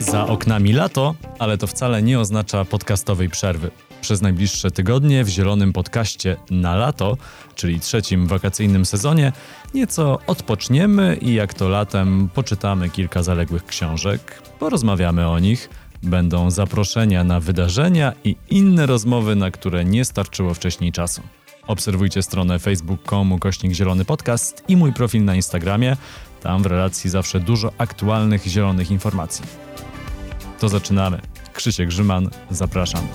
Za oknami lato, ale to wcale nie oznacza podcastowej przerwy. Przez najbliższe tygodnie w zielonym podcaście na lato, czyli trzecim wakacyjnym sezonie, nieco odpoczniemy i jak to latem poczytamy kilka zaległych książek, porozmawiamy o nich, będą zaproszenia na wydarzenia i inne rozmowy, na które nie starczyło wcześniej czasu. Obserwujcie stronę facebook.com kośnik zielony podcast i mój profil na Instagramie. Tam w relacji zawsze dużo aktualnych zielonych informacji. To zaczynamy. Krzysiek Grzyman, zapraszam.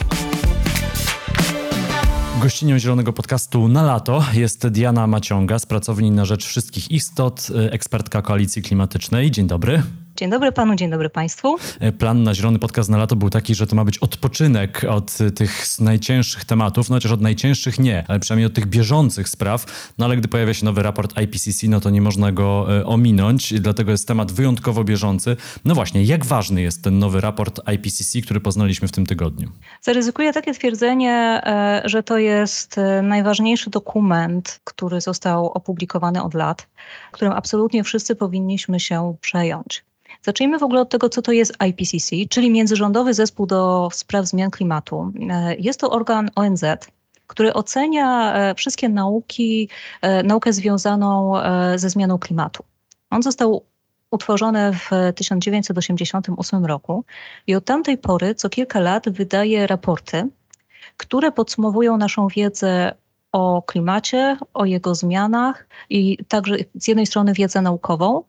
Gościnią Zielonego Podcastu na lato jest Diana Maciąga z Pracowni na Rzecz Wszystkich Istot, ekspertka Koalicji Klimatycznej. Dzień dobry. Dzień dobry panu, dzień dobry państwu. E, plan na Zielony Podcast na lato był taki, że to ma być odpoczynek od tych najcięższych tematów, no chociaż od najcięższych nie, ale przynajmniej od tych bieżących spraw. No ale gdy pojawia się nowy raport IPCC, no to nie można go e, ominąć, dlatego jest temat wyjątkowo bieżący. No właśnie, jak ważny jest ten nowy raport IPCC, który poznaliśmy w tym tygodniu? Zaryzykuję takie twierdzenie, e, że to jest najważniejszy dokument, który został opublikowany od lat, którym absolutnie wszyscy powinniśmy się przejąć. Zacznijmy w ogóle od tego, co to jest IPCC, czyli Międzyrządowy Zespół do Spraw Zmian Klimatu. E, jest to organ ONZ, który ocenia e, wszystkie nauki, e, naukę związaną ze zmianą klimatu. On został utworzony w 1988 roku i od tamtej pory co kilka lat wydaje raporty, które podsumowują naszą wiedzę o klimacie, o jego zmianach i także z jednej strony wiedzę naukową,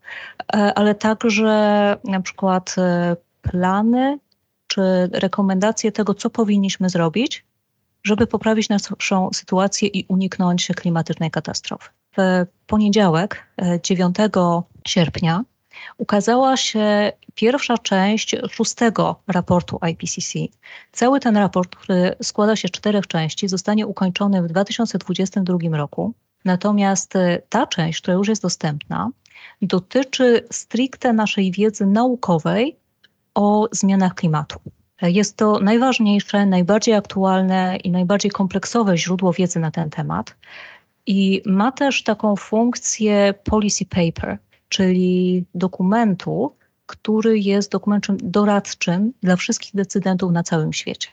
e, ale także na przykład e, plany czy rekomendacje tego, co powinniśmy zrobić, żeby poprawić naszą sytuację i uniknąć klimatycznej katastrofy. W poniedziałek, 9 e, sierpnia, ukazała się pierwsza część szóstego raportu IPCC. Cały ten raport, który składa się z czterech części, zostanie ukończony w 2022 roku. Natomiast y, ta część, która już jest dostępna, dotyczy stricte naszej wiedzy naukowej o zmianach klimatu. Jest to najważniejsze, najbardziej aktualne i najbardziej kompleksowe źródło wiedzy na ten temat. I ma też taką funkcję policy paper, czyli dokumentu, który jest dokumentem doradczym dla wszystkich decydentów na całym świecie.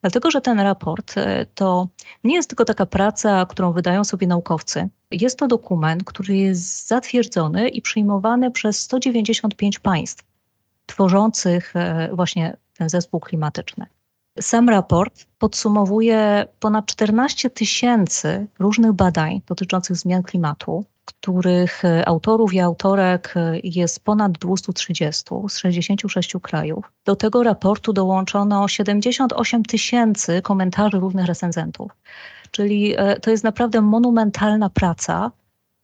Dlatego, że ten raport e, to nie jest tylko taka praca, którą wydają sobie naukowcy. Jest to dokument, który jest zatwierdzony i przyjmowany przez 195 państw tworzących e, właśnie ten zespół klimatyczny. Sam raport podsumowuje ponad 14 tysięcy różnych badań dotyczących zmian klimatu, których e, autorów i autorek e, jest ponad 230 z 66 krajów. Do tego raportu dołączono 78 tysięcy komentarzy różnych recenzentów. Czyli e, to jest naprawdę monumentalna praca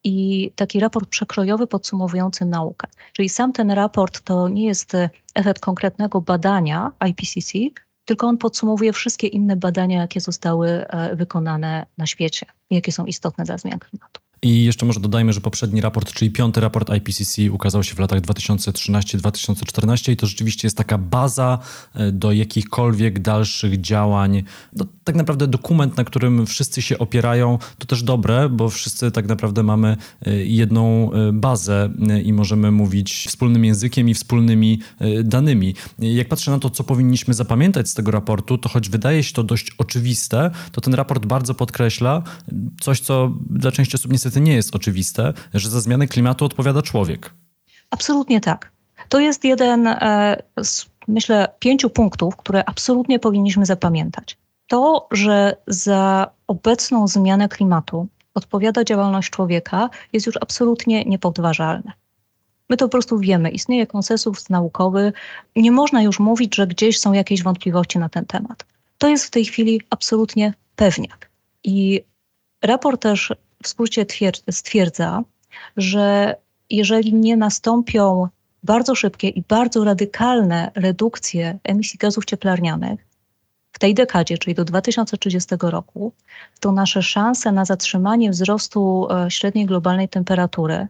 i taki raport przekrojowy podsumowujący naukę. Czyli sam ten raport to nie jest efekt konkretnego badania IPCC, tylko on podsumowuje wszystkie inne badania, jakie zostały wykonane na świecie, jakie są istotne dla zmian klimatu. I jeszcze może dodajmy, że poprzedni raport, czyli piąty raport IPCC ukazał się w latach 2013-2014 i to rzeczywiście jest taka baza e, do jakichkolwiek dalszych działań. No, tak naprawdę dokument, na którym wszyscy się opierają, to też dobre, bo wszyscy tak naprawdę mamy e, jedną e, bazę i możemy mówić wspólnym językiem i wspólnymi danymi. Jak patrzę na to, co powinniśmy zapamiętać z tego raportu, to choć wydaje się to dość oczywiste, to ten raport bardzo podkreśla coś, co dla części osób niestety niestety nie jest oczywiste, że za zmianę klimatu odpowiada człowiek. Absolutnie tak. To jest jeden e, z, myślę, pięciu punktów, które absolutnie powinniśmy zapamiętać. To, że za obecną zmianę klimatu odpowiada działalność człowieka, jest już absolutnie niepodważalne. My to po prostu wiemy, istnieje konsensus naukowy, nie można już mówić, że gdzieś są jakieś wątpliwości na ten temat. To jest w tej chwili absolutnie pewniak. I raport też w skrócie stwierdza, że jeżeli nie nastąpią bardzo szybkie i bardzo radykalne redukcje emisji gazów cieplarnianych w tej dekadzie, czyli do 2030 roku, to nasze szanse na zatrzymanie wzrostu e, średniej globalnej temperatury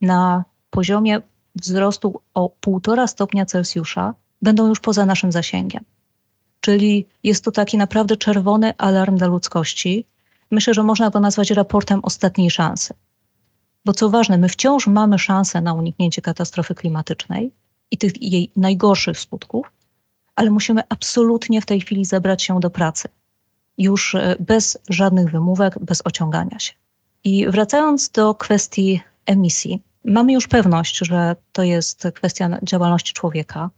na poziomie wzrostu o 1,5 stopnia Celsjusza będą już poza naszym zasięgiem. Czyli jest to taki naprawdę czerwony alarm dla ludzkości, myślę, że można to nazwać raportem ostatniej szansy. Bo co ważne, my wciąż mamy szansę na uniknięcie katastrofy klimatycznej i tych jej najgorszych skutków, ale musimy absolutnie w tej chwili zebrać się do pracy. Już e, bez żadnych wymówek, bez ociągania się. I wracając do kwestii emisji, mamy już pewność, że to jest kwestia działalności człowieka.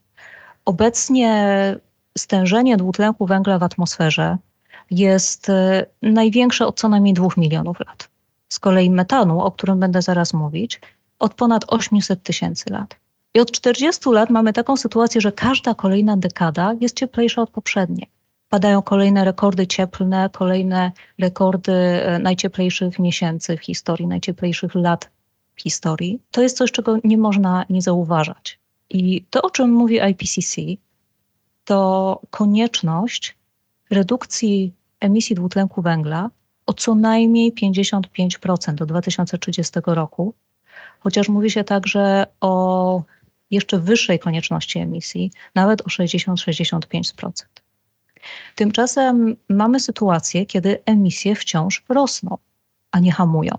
Obecnie stężenie dwutlenku węgla w atmosferze jest e, największe od co najmniej dwóch milionów lat. Z kolei metanu, o którym będę zaraz mówić, od ponad 800 tysięcy lat. I od 40 lat mamy taką sytuację, że każda kolejna dekada jest cieplejsza od poprzedniej. Padają kolejne rekordy cieplne, kolejne rekordy e, najcieplejszych miesięcy w historii, najcieplejszych lat w historii. To jest coś, czego nie można nie zauważać. I to, o czym mówi IPCC, to konieczność redukcji emisji dwutlenku węgla o co najmniej 55% do 2030 roku, chociaż mówi się także o jeszcze wyższej konieczności emisji, nawet o 60-65%. Tymczasem mamy sytuację, kiedy emisje wciąż rosną, a nie hamują.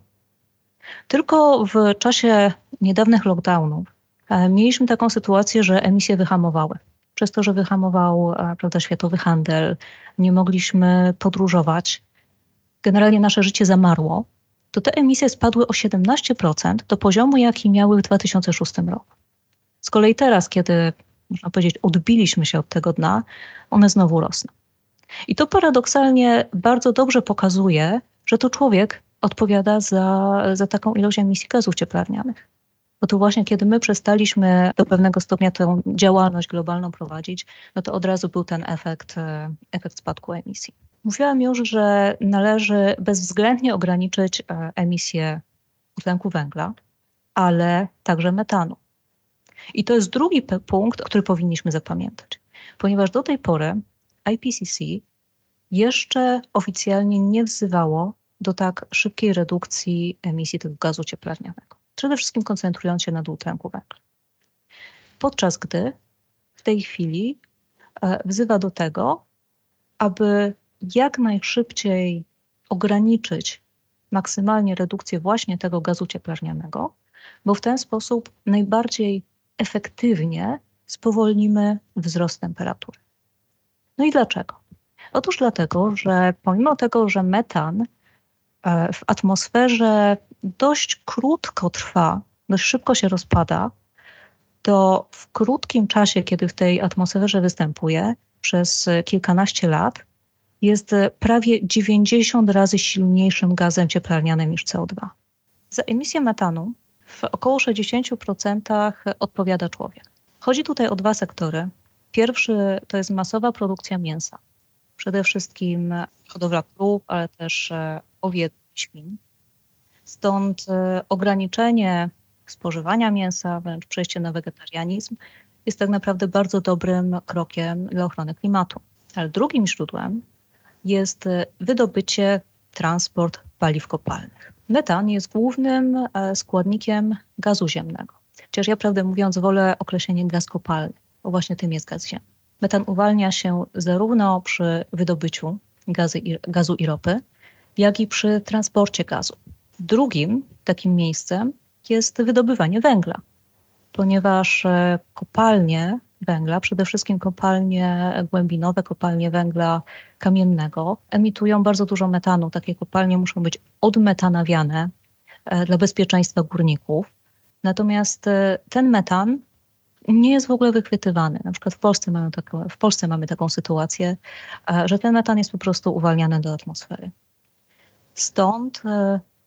Tylko w czasie niedawnych lockdownów e, mieliśmy taką sytuację, że emisje wyhamowały. Przez to, że wyhamował e, prawda, światowy handel, nie mogliśmy podróżować, generalnie nasze życie zamarło, to te emisje spadły o 17% do poziomu, jaki miały w 2006 roku. Z kolei teraz, kiedy można powiedzieć, odbiliśmy się od tego dna, one znowu rosną. I to paradoksalnie bardzo dobrze pokazuje, że to człowiek odpowiada za, za taką ilość emisji gazów cieplarnianych. Bo to właśnie kiedy my przestaliśmy do pewnego stopnia tę działalność globalną prowadzić, no to od razu był ten efekt, e, efekt spadku emisji. Mówiłam już, że należy bezwzględnie ograniczyć e, emisję dwutlenku węgla, ale także metanu. I to jest drugi punkt, który powinniśmy zapamiętać, ponieważ do tej pory IPCC jeszcze oficjalnie nie wzywało do tak szybkiej redukcji emisji tego gazu cieplarnianego. Przede wszystkim koncentrując się na dwutlenku węgla. Podczas gdy w tej chwili e, wzywa do tego, aby jak najszybciej ograniczyć maksymalnie redukcję właśnie tego gazu cieplarnianego, bo w ten sposób najbardziej efektywnie spowolnimy wzrost temperatury. No i dlaczego? Otóż dlatego, że pomimo tego, że metan e, w atmosferze dość krótko trwa, dość szybko się rozpada, to w krótkim czasie, kiedy w tej atmosferze występuje, przez kilkanaście lat, jest prawie 90 razy silniejszym gazem cieplarnianym niż CO2. Za emisję metanu w około 60% odpowiada człowiek. Chodzi tutaj o dwa sektory. Pierwszy to jest masowa produkcja mięsa. Przede wszystkim hodowla krów, ale też e, owiec świn. Stąd e, ograniczenie spożywania mięsa, wręcz przejście na wegetarianizm jest tak naprawdę bardzo dobrym krokiem dla ochrony klimatu. Ale drugim źródłem jest e, wydobycie, transport paliw kopalnych. Metan jest głównym e, składnikiem gazu ziemnego. Chociaż ja prawdę mówiąc wolę określenie gaz kopalny, bo właśnie tym jest gaz ziemny. Metan uwalnia się zarówno przy wydobyciu gazy, gazu i ropy, jak i przy transporcie gazu. Drugim takim miejscem jest wydobywanie węgla, ponieważ e, kopalnie węgla, przede wszystkim kopalnie głębinowe, kopalnie węgla kamiennego, emitują bardzo dużo metanu. Takie kopalnie muszą być odmetanawiane e, dla bezpieczeństwa górników. Natomiast e, ten metan nie jest w ogóle wychwytywany. Na przykład w Polsce, mamy taką, w Polsce mamy taką sytuację, że ten metan jest po prostu uwalniany do atmosfery. Stąd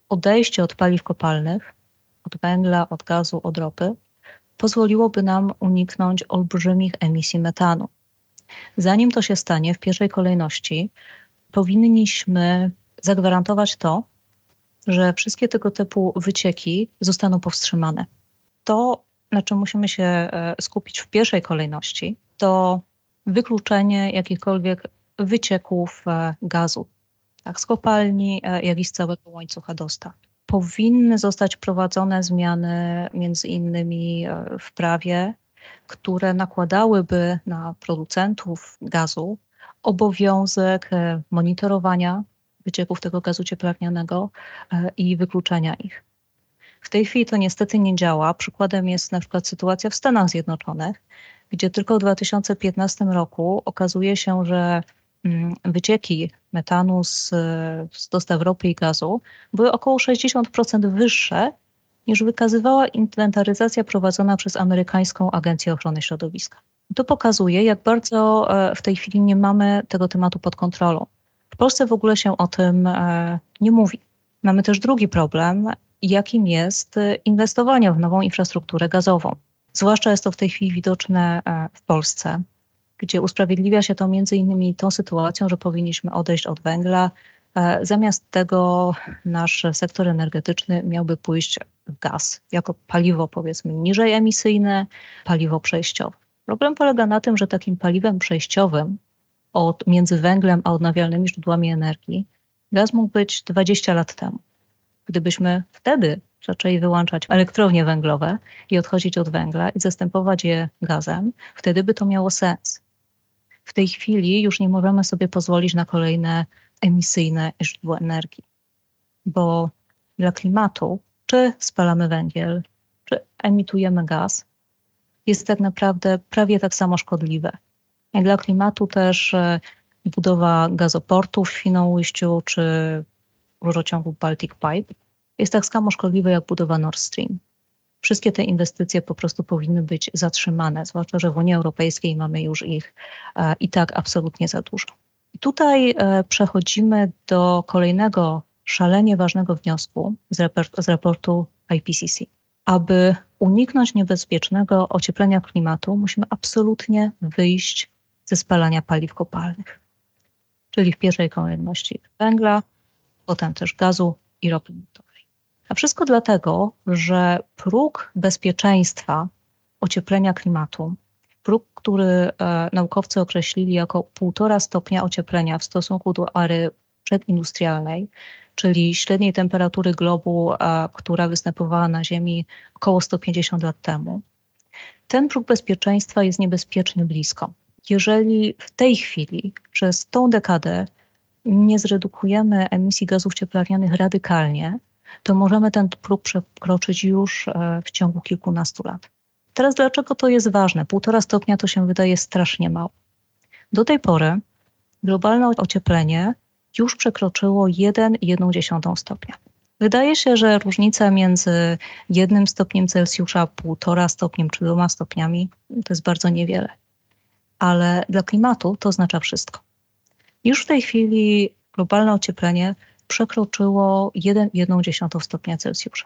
odejście od paliw kopalnych, od węgla, od gazu, od ropy, pozwoliłoby nam uniknąć olbrzymich emisji metanu. Zanim to się stanie, w pierwszej kolejności powinniśmy zagwarantować to, że wszystkie tego typu wycieki zostaną powstrzymane. To, na czym musimy się e, skupić w pierwszej kolejności, to wykluczenie jakichkolwiek wycieków e, gazu, tak z kopalni, e, jak i z całego łańcucha dostaw powinny zostać wprowadzone zmiany między innymi e, w prawie, które nakładałyby na producentów gazu obowiązek e, monitorowania wycieków tego gazu cieplarnianego i wykluczenia ich. W tej chwili to niestety nie działa. Przykładem jest na przykład sytuacja w Stanach Zjednoczonych, gdzie tylko w 2015 roku okazuje się, że wycieki metanu z, z dostaw ropy i gazu były około 60% wyższe niż wykazywała inwentaryzacja prowadzona przez amerykańską Agencję Ochrony Środowiska. To pokazuje, jak bardzo e, w tej chwili nie mamy tego tematu pod kontrolą. W Polsce w ogóle się o tym e, nie mówi. Mamy też drugi problem, jakim jest e, inwestowanie w nową infrastrukturę gazową. Zwłaszcza jest to w tej chwili widoczne w Polsce, gdzie usprawiedliwia się to między innymi tą sytuacją, że powinniśmy odejść od węgla. Zamiast tego nasz sektor energetyczny miałby pójść w gaz jako paliwo powiedzmy niżej emisyjne, paliwo przejściowe. Problem polega na tym, że takim paliwem przejściowym od, między węglem a odnawialnymi źródłami energii gaz mógł być 20 lat temu. Gdybyśmy wtedy zaczęli wyłączać elektrownie węglowe i odchodzić od węgla i zastępować je gazem, wtedy by to miało sens. W tej chwili już nie możemy sobie pozwolić na kolejne emisyjne źródła energii, bo dla klimatu, czy spalamy węgiel, czy emitujemy gaz, jest tak naprawdę prawie tak samo szkodliwe. Jak dla klimatu też e, budowa gazoportów w Świnoujściu czy rurociągu Baltic Pipe jest tak samo szkodliwe jak budowa Nord Stream. Wszystkie te inwestycje po prostu powinny być zatrzymane, zwłaszcza, że w Unii Europejskiej mamy już ich e, i tak absolutnie za dużo. I tutaj e, przechodzimy do kolejnego szalenie ważnego wniosku z, raport, z raportu IPCC. Aby uniknąć niebezpiecznego ocieplenia klimatu, musimy absolutnie wyjść ze spalania paliw kopalnych, czyli w pierwszej kolejności węgla, potem też gazu i ropy naftowej. A wszystko dlatego, że próg bezpieczeństwa ocieplenia klimatu, próg, który e, naukowcy określili jako 1,5 stopnia ocieplenia w stosunku do ary przedindustrialnej, czyli średniej temperatury globu, która występowała na Ziemi około 150 lat temu. Ten próg bezpieczeństwa jest niebezpiecznie blisko. Jeżeli w tej chwili, przez tą dekadę, nie zredukujemy emisji gazów cieplarnianych radykalnie, to możemy ten próg przekroczyć już e, w ciągu kilkunastu lat. Teraz dlaczego to jest ważne? Półtora stopnia to się wydaje strasznie mało. Do tej pory globalne ocieplenie już przekroczyło 1,1 stopnia. Wydaje się, że różnica między jednym stopniem Celsjusza, półtora stopniem czy dwoma stopniami to jest bardzo niewiele. Ale dla klimatu to oznacza wszystko. Już w tej chwili globalne ocieplenie przekroczyło 1,1 stopnia Celsjusza.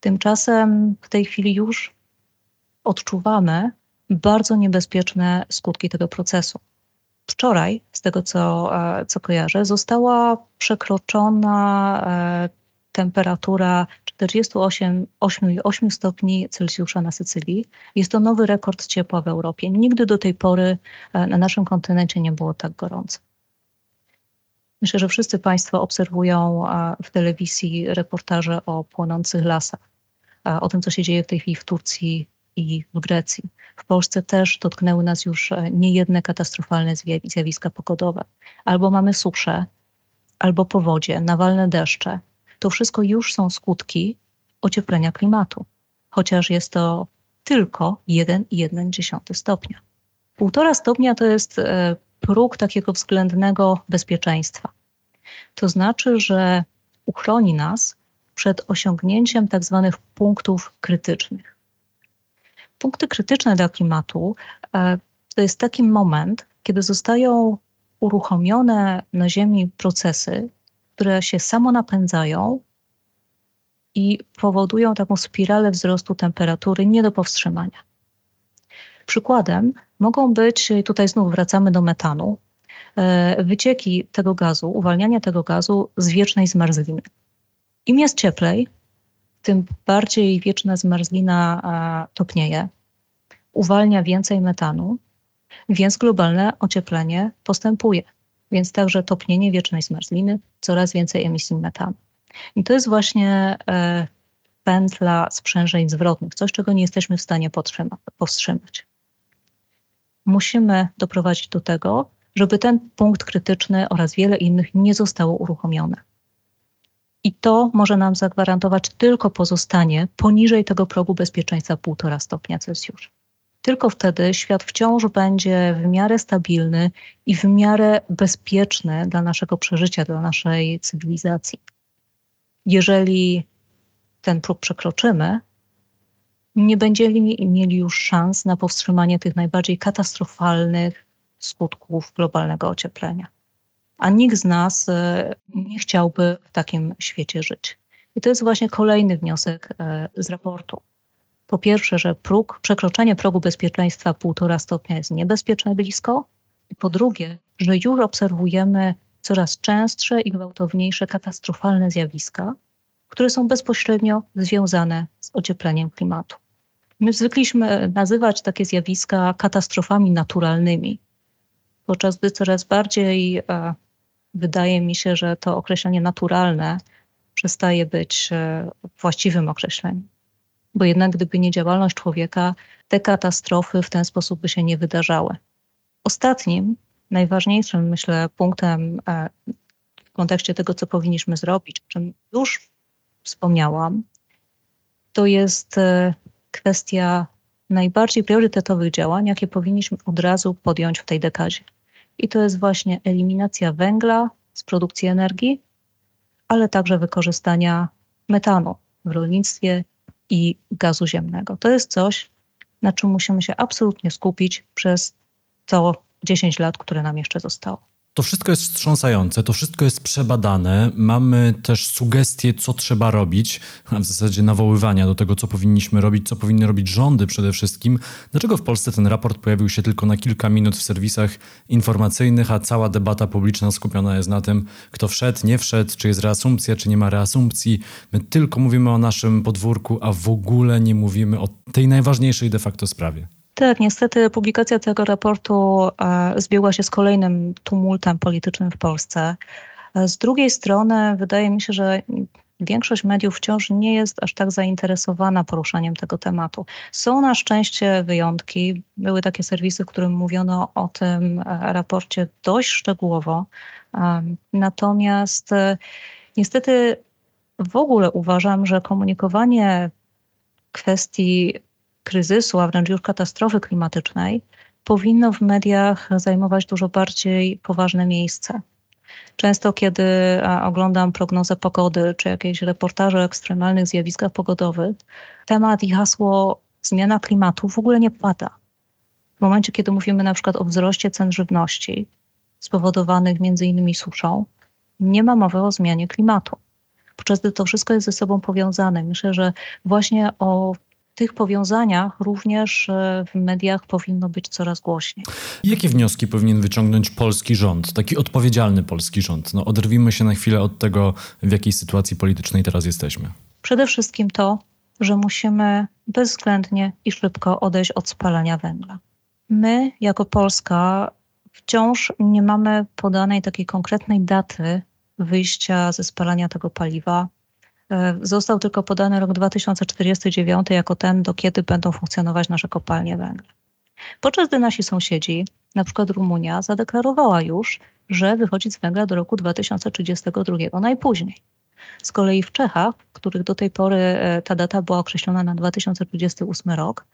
Tymczasem w tej chwili już odczuwamy bardzo niebezpieczne skutki tego procesu wczoraj, z tego co, e, co kojarzę, została przekroczona e, temperatura 48 8, 8 stopni Celsjusza na Sycylii. Jest to nowy rekord ciepła w Europie. Nigdy do tej pory e, na naszym kontynencie nie było tak gorąco. Myślę, że wszyscy Państwo obserwują w telewizji reportaże o płonących lasach, o tym, co się dzieje w tej chwili w Turcji i w Grecji. W Polsce też dotknęły nas już e, niejedne katastrofalne zjawiska pogodowe. Albo mamy suszę, albo powodzie, nawalne deszcze. To wszystko już są skutki ocieplenia klimatu, chociaż jest to tylko 1,1 stopnia. Półtora stopnia to jest e, próg takiego względnego bezpieczeństwa. To znaczy, że uchroni nas przed osiągnięciem tak zwanych punktów krytycznych. Punkty krytyczne dla klimatu e, to jest taki moment, kiedy zostają uruchomione na Ziemi procesy, które się samo napędzają i powodują taką spiralę wzrostu temperatury nie do powstrzymania. Przykładem mogą być, tutaj znów wracamy do metanu, e, wycieki tego gazu, uwalnianie tego gazu z wiecznej zmarzliny. Im jest cieplej, tym bardziej wieczna zmarzlina topnieje, uwalnia więcej metanu, więc globalne ocieplenie postępuje. Więc także topnienie wiecznej zmarzliny, coraz więcej emisji metanu. I to jest właśnie e, pętla sprzężeń zwrotnych, coś, czego nie jesteśmy w stanie powstrzymać. Musimy doprowadzić do tego, żeby ten punkt krytyczny oraz wiele innych nie zostało uruchomione. I to może nam zagwarantować tylko pozostanie poniżej tego progu bezpieczeństwa 1,5 stopnia Celsjusza. Tylko wtedy świat wciąż będzie w miarę stabilny i w miarę bezpieczny dla naszego przeżycia, dla naszej cywilizacji. Jeżeli ten próg przekroczymy, nie będziemy mieli już szans na powstrzymanie tych najbardziej katastrofalnych skutków globalnego ocieplenia. A nikt z nas e, nie chciałby w takim świecie żyć. I to jest właśnie kolejny wniosek e, z raportu. Po pierwsze, że próg, przekroczenie progu bezpieczeństwa 1,5 stopnia jest niebezpieczne blisko. I po drugie, że już obserwujemy coraz częstsze i gwałtowniejsze katastrofalne zjawiska, które są bezpośrednio związane z ociepleniem klimatu. My zwykliśmy nazywać takie zjawiska katastrofami naturalnymi, podczas gdy coraz bardziej e, wydaje mi się, że to określenie naturalne przestaje być e, właściwym określeniem. Bo jednak gdyby nie działalność człowieka, te katastrofy w ten sposób by się nie wydarzały. Ostatnim, najważniejszym, myślę, punktem e, w kontekście tego, co powinniśmy zrobić, czym już wspomniałam, to jest e, kwestia najbardziej priorytetowych działań, jakie powinniśmy od razu podjąć w tej dekadzie. I to jest właśnie eliminacja węgla z produkcji energii, ale także wykorzystania metanu w rolnictwie i gazu ziemnego. To jest coś, na czym musimy się absolutnie skupić przez to 10 lat, które nam jeszcze zostało. To wszystko jest wstrząsające, to wszystko jest przebadane. Mamy też sugestie, co trzeba robić, a w zasadzie nawoływania do tego, co powinniśmy robić, co powinny robić rządy przede wszystkim. Dlaczego w Polsce ten raport pojawił się tylko na kilka minut w serwisach informacyjnych, a cała debata publiczna skupiona jest na tym, kto wszedł, nie wszedł, czy jest reasumpcja, czy nie ma reasumpcji. My tylko mówimy o naszym podwórku, a w ogóle nie mówimy o tej najważniejszej de facto sprawie. Tak, niestety publikacja tego raportu e, zbiegła się z kolejnym tumultem politycznym w Polsce. E, z drugiej strony wydaje mi się, że większość mediów wciąż nie jest aż tak zainteresowana poruszaniem tego tematu. Są na szczęście wyjątki. Były takie serwisy, w którym mówiono o tym e, raporcie dość szczegółowo. Natomiast niestety w ogóle uważam, że komunikowanie kwestii kryzysu, a wręcz już katastrofy klimatycznej, powinno w mediach zajmować dużo bardziej poważne miejsce. Często, kiedy oglądam prognozę pogody czy jakieś reportaże o ekstremalnych zjawiskach pogodowych, temat i hasło zmiana klimatu w ogóle nie pada. W momencie, kiedy mówimy na przykład o wzroście cen żywności spowodowanych między innymi suszą, nie ma mowy o zmianie klimatu. Podczas gdy to wszystko jest ze sobą powiązane. Myślę, że właśnie o tych powiązaniach również e, w mediach powinno być coraz głośniej. Jakie wnioski powinien wyciągnąć polski rząd, taki odpowiedzialny polski rząd? No, oderwijmy się na chwilę od tego, w jakiej sytuacji politycznej teraz jesteśmy. Przede wszystkim to, że musimy bezwzględnie i szybko odejść od spalania węgla. My, jako Polska, wciąż nie mamy podanej takiej konkretnej daty wyjścia ze spalania tego paliwa został tylko podany rok 2049 jako ten, do kiedy będą funkcjonować nasze kopalnie węgla. Podczas gdy nasi sąsiedzi, na przykład Rumunia, zadeklarowała już, że wychodzi z węgla do roku 2032 najpóźniej. Z kolei w Czechach, w których do tej pory e, ta data była określona na 2028 rok,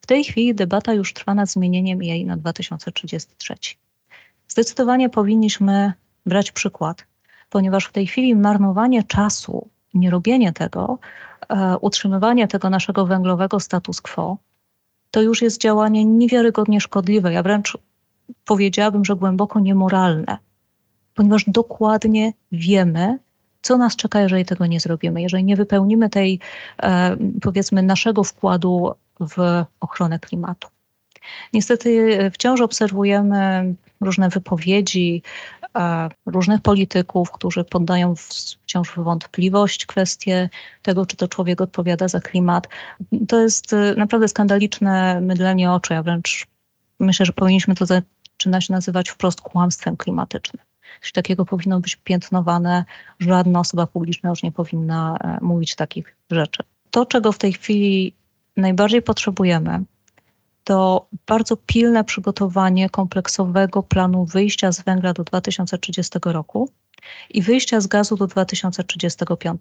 w tej chwili debata już trwa nad zmienieniem jej na 2033. Zdecydowanie powinniśmy brać przykład, ponieważ w tej chwili marnowanie czasu nierobienie tego, e, utrzymywanie tego naszego węglowego status quo, to już jest działanie niewiarygodnie szkodliwe. Ja wręcz powiedziałabym, że głęboko niemoralne, ponieważ dokładnie wiemy, co nas czeka, jeżeli tego nie zrobimy, jeżeli nie wypełnimy tej, e, powiedzmy, naszego wkładu w ochronę klimatu. Niestety wciąż obserwujemy różne wypowiedzi różnych polityków, którzy poddają wciąż wątpliwość kwestię tego, czy to człowiek odpowiada za klimat. To jest y, naprawdę skandaliczne mydlenie oczu. Ja wręcz myślę, że powinniśmy to zaczynać nazywać wprost kłamstwem klimatycznym. Coś takiego powinno być piętnowane. Żadna osoba publiczna już nie powinna e, mówić takich rzeczy. To, czego w tej chwili najbardziej potrzebujemy, to bardzo pilne przygotowanie kompleksowego planu wyjścia z węgla do 2030 roku i wyjścia z gazu do 2035.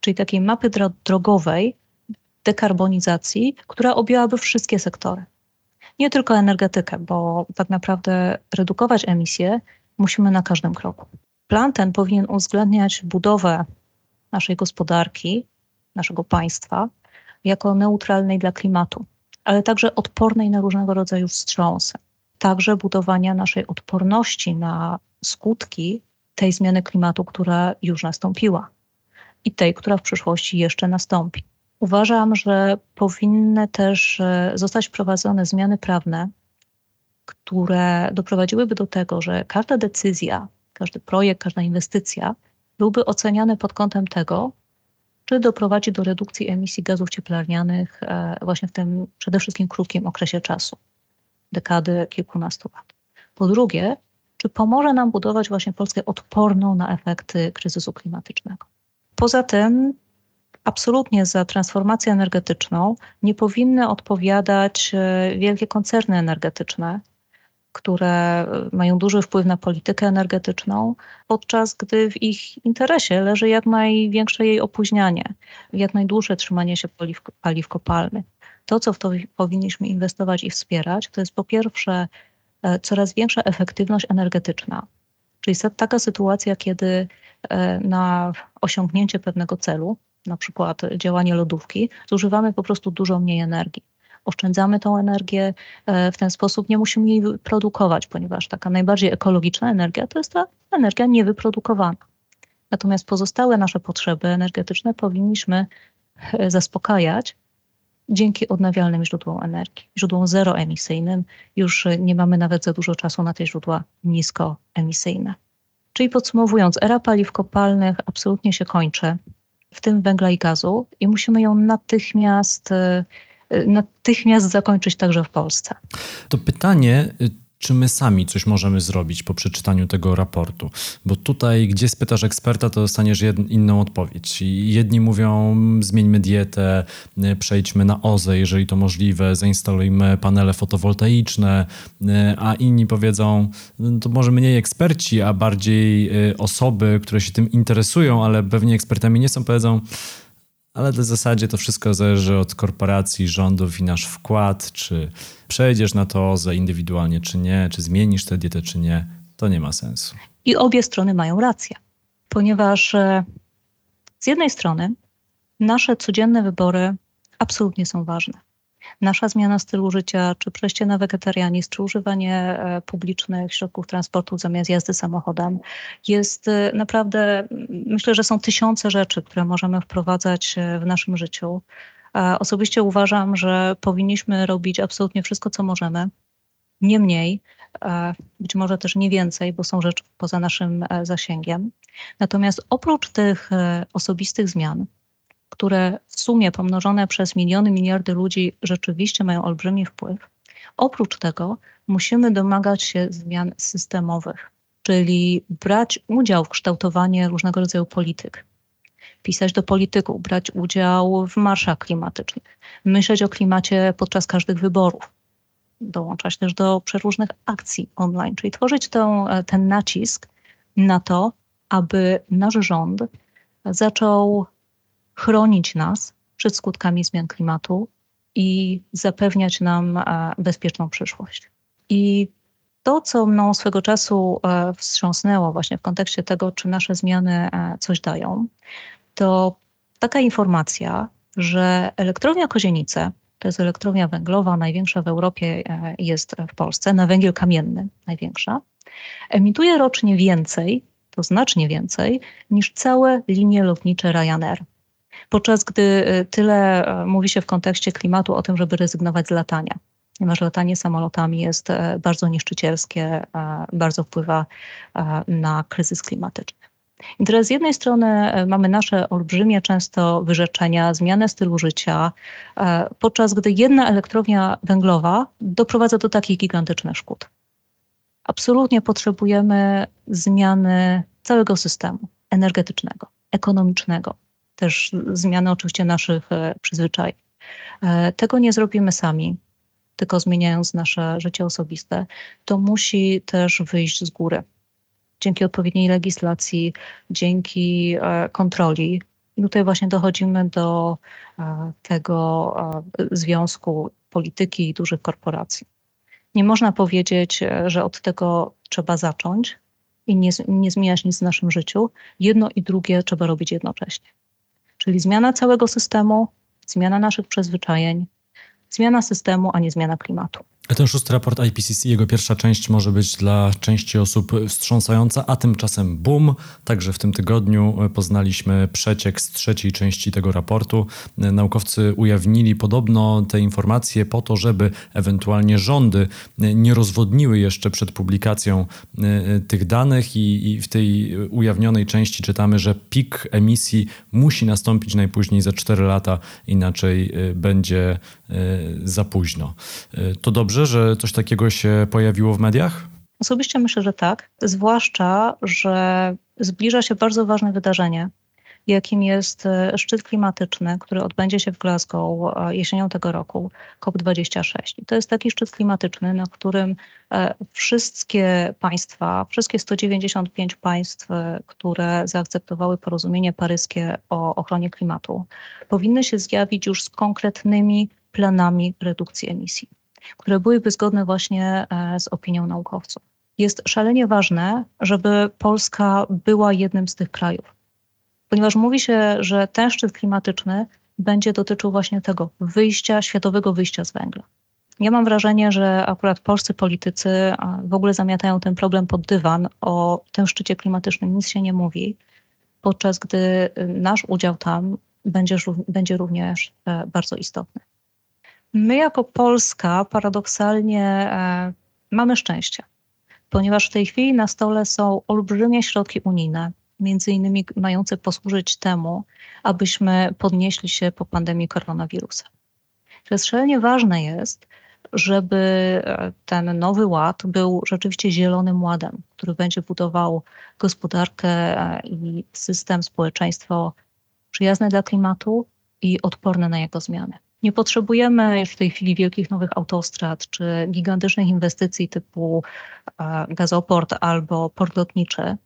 Czyli takiej mapy drogowej dekarbonizacji, która objęłaby wszystkie sektory. Nie tylko energetykę, bo tak naprawdę redukować emisje musimy na każdym kroku. Plan ten powinien uwzględniać budowę naszej gospodarki, naszego państwa jako neutralnej dla klimatu, ale także odpornej na różnego rodzaju wstrząsy. Także budowania naszej odporności na skutki tej zmiany klimatu, która już nastąpiła i tej, która w przyszłości jeszcze nastąpi. Uważam, że powinny też e, zostać wprowadzone zmiany prawne, które doprowadziłyby do tego, że każda decyzja, każdy projekt, każda inwestycja byłby oceniany pod kątem tego, czy doprowadzi do redukcji emisji gazów cieplarnianych e, właśnie w tym przede wszystkim krótkim okresie czasu, dekady kilkunastu lat. Po drugie, czy pomoże nam budować właśnie Polskę odporną na efekty kryzysu klimatycznego. Poza tym, absolutnie za transformację energetyczną nie powinny odpowiadać e, wielkie koncerny energetyczne, które mają duży wpływ na politykę energetyczną, podczas gdy w ich interesie leży jak największe jej opóźnianie, jak najdłuższe trzymanie się paliw, paliw kopalnych. To, co w to powinniśmy inwestować i wspierać, to jest po pierwsze e, coraz większa efektywność energetyczna. Czyli taka sytuacja, kiedy e, na osiągnięcie pewnego celu, na przykład działanie lodówki, zużywamy po prostu dużo mniej energii oszczędzamy tą energię e, w ten sposób, nie musimy jej produkować, ponieważ taka najbardziej ekologiczna energia to jest ta energia niewyprodukowana. Natomiast pozostałe nasze potrzeby energetyczne powinniśmy e, zaspokajać dzięki odnawialnym źródłom energii, źródłom zeroemisyjnym. Już nie mamy nawet za dużo czasu na te źródła niskoemisyjne. Czyli podsumowując, era paliw kopalnych absolutnie się kończy, w tym węgla i gazu, i musimy ją natychmiast e, natychmiast zakończyć także w Polsce. To pytanie, czy my sami coś możemy zrobić po przeczytaniu tego raportu? Bo tutaj, gdzie spytasz eksperta, to dostaniesz jed, inną odpowiedź. Jedni mówią, zmieńmy dietę, przejdźmy na OZE, jeżeli to możliwe, zainstalujmy panele fotowoltaiczne, a inni powiedzą, no to może mniej eksperci, a bardziej y, osoby, które się tym interesują, ale pewnie ekspertami nie są, powiedzą, ale w zasadzie to wszystko zależy od korporacji, rządów i nasz wkład, czy przejdziesz na to OZE indywidualnie, czy nie, czy zmienisz tę dietę, czy nie, to nie ma sensu. I obie strony mają rację, ponieważ e, z jednej strony nasze codzienne wybory absolutnie są ważne nasza zmiana stylu życia, czy przejście na wegetarianizm, czy używanie e, publicznych środków transportu zamiast jazdy samochodem, jest e, naprawdę, myślę, że są tysiące rzeczy, które możemy wprowadzać e, w naszym życiu. Osobiście uważam, że powinniśmy robić absolutnie wszystko, co możemy. Nie mniej, być może też nie więcej, bo są rzeczy poza naszym zasięgiem. Natomiast oprócz tych osobistych zmian, które w sumie pomnożone przez miliony, miliardy ludzi rzeczywiście mają olbrzymi wpływ. Oprócz tego musimy domagać się zmian systemowych, czyli brać udział w kształtowaniu różnego rodzaju polityk. Pisać do polityków, brać udział w marszach klimatycznych, myśleć o klimacie podczas każdych wyborów, dołączać też do przeróżnych akcji online, czyli tworzyć tą, ten nacisk na to, aby nasz rząd zaczął chronić nas przed skutkami zmian klimatu i zapewniać nam e, bezpieczną przyszłość. I to, co mną swego czasu e, wstrząsnęło właśnie w kontekście tego, czy nasze zmiany e, coś dają, to taka informacja, że elektrownia Kozienice, to jest elektrownia węglowa, największa w Europie jest w Polsce, na węgiel kamienny największa, emituje rocznie więcej, to znacznie więcej, niż całe linie lotnicze Ryanair podczas gdy y, tyle e, mówi się w kontekście klimatu o tym, żeby rezygnować z latania. Ponieważ latanie samolotami jest e, bardzo niszczycielskie, e, bardzo wpływa na kryzys klimatyczny. I teraz z jednej strony mamy nasze olbrzymie często wyrzeczenia, zmianę stylu życia, podczas gdy jedna elektrownia węglowa doprowadza do takich gigantycznych szkód. Absolutnie potrzebujemy zmiany całego systemu energetycznego, ekonomicznego, też zmiany oczywiście naszych e, przyzwyczajeń. E, tego nie zrobimy sami. tylko zmieniając nasze życie osobiste, to musi też wyjść z góry. Dzięki odpowiedniej legislacji, dzięki e, kontroli. I tutaj właśnie dochodzimy do tego związku polityki i dużych korporacji. Nie można powiedzieć, że od tego trzeba zacząć i nie, nie zmieniać nic w naszym życiu. Jedno i drugie trzeba robić jednocześnie. Czyli zmiana całego systemu, zmiana naszych przyzwyczajeń, zmiana systemu, a nie zmiana klimatu. Ten szósty raport IPCC, jego pierwsza część może być dla części osób wstrząsająca, a tymczasem boom. Także w tym tygodniu poznaliśmy przeciek z trzeciej części tego raportu. Naukowcy ujawnili podobno te informacje po to, żeby ewentualnie rządy nie rozwodniły jeszcze przed publikacją e, tych danych i, i w tej ujawnionej części czytamy, że pik emisji musi nastąpić najpóźniej za 4 lata, inaczej e, będzie e, za późno. To dobrze dobrze, że coś takiego się pojawiło w mediach? Osobiście myślę, że tak. Zwłaszcza, że zbliża się bardzo ważne wydarzenie, jakim jest e, szczyt klimatyczny, który odbędzie się w Glasgow e, jesienią tego roku, COP26. I to jest taki szczyt klimatyczny, na którym e, wszystkie państwa, wszystkie 195 państw, które zaakceptowały porozumienie paryskie o ochronie klimatu, powinny się zjawić już z konkretnymi planami redukcji emisji które byłyby zgodne właśnie e, z opinią naukowców. Jest szalenie ważne, żeby Polska była jednym z tych krajów, ponieważ mówi się, że ten szczyt klimatyczny będzie dotyczył właśnie tego wyjścia, światowego wyjścia z węgla. Ja mam wrażenie, że akurat polscy politycy w ogóle zamiatają ten problem pod dywan. O tym szczycie klimatycznym nic się nie mówi, podczas gdy y, nasz udział tam będzie, będzie również e, bardzo istotny. My jako Polska paradoksalnie e, mamy szczęście, ponieważ w tej chwili na stole są olbrzymie środki unijne, między innymi mające posłużyć temu, abyśmy podnieśli się po pandemii koronawirusa. Więc szalenie ważne jest, żeby e, ten nowy ład był rzeczywiście zielonym ładem, który będzie budował gospodarkę e, i system, społeczeństwo przyjazne dla klimatu i odporne na jego zmiany. Nie potrzebujemy już w tej chwili wielkich nowych autostrad czy gigantycznych inwestycji typu e, gazoport albo port lotniczy,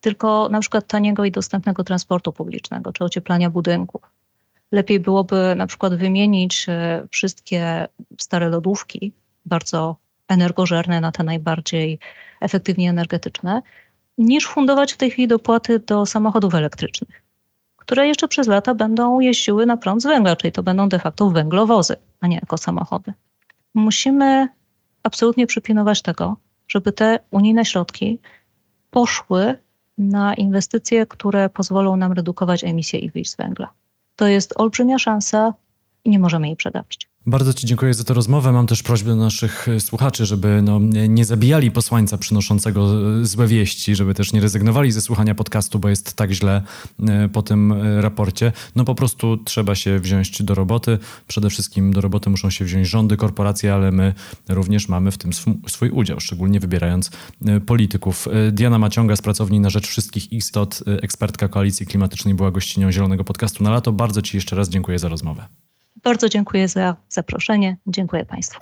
tylko na przykład taniego i dostępnego transportu publicznego czy ocieplania budynków. Lepiej byłoby na przykład wymienić e, wszystkie stare lodówki, bardzo energożerne na te najbardziej efektywnie energetyczne, niż fundować w tej chwili dopłaty do samochodów elektrycznych które jeszcze przez lata będą jeździły na prąd z węgla, czyli to będą de facto węglowozy, a nie ekosamochody. Musimy absolutnie przypilnować tego, żeby te unijne środki poszły na inwestycje, które pozwolą nam redukować emisję i wyjść z węgla. To jest olbrzymia szansa i nie możemy jej przegapić. Bardzo Ci dziękuję za tę rozmowę. Mam też prośbę do naszych e, słuchaczy, żeby no, nie zabijali posłańca przynoszącego e, złe wieści, żeby też nie rezygnowali ze słuchania podcastu, bo jest tak źle e, po tym raporcie. No po prostu trzeba się wziąć do roboty. Przede wszystkim do roboty muszą się wziąć rządy, korporacje, ale my również mamy w tym swój udział, szczególnie wybierając polityków. Diana Maciąga z Pracowni na Rzecz Wszystkich Istot, ekspertka Koalicji Klimatycznej, była gościnią Zielonego Podcastu na lato. Bardzo Ci jeszcze raz dziękuję za rozmowę. Bardzo dziękuję za zaproszenie. Dziękuję Państwu.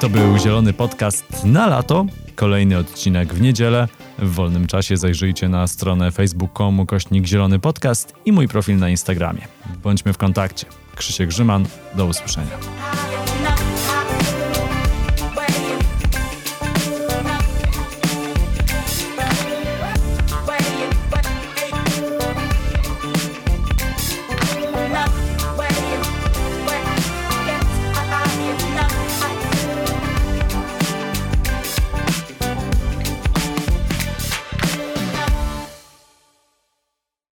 To był Zielony Podcast na lato. Kolejny odcinek w niedzielę. W wolnym czasie zajrzyjcie na stronę facebook.com kośnik Zielony Podcast i mój profil na Instagramie. Bądźmy w kontakcie. Krzysiek Grzyman, do usłyszenia.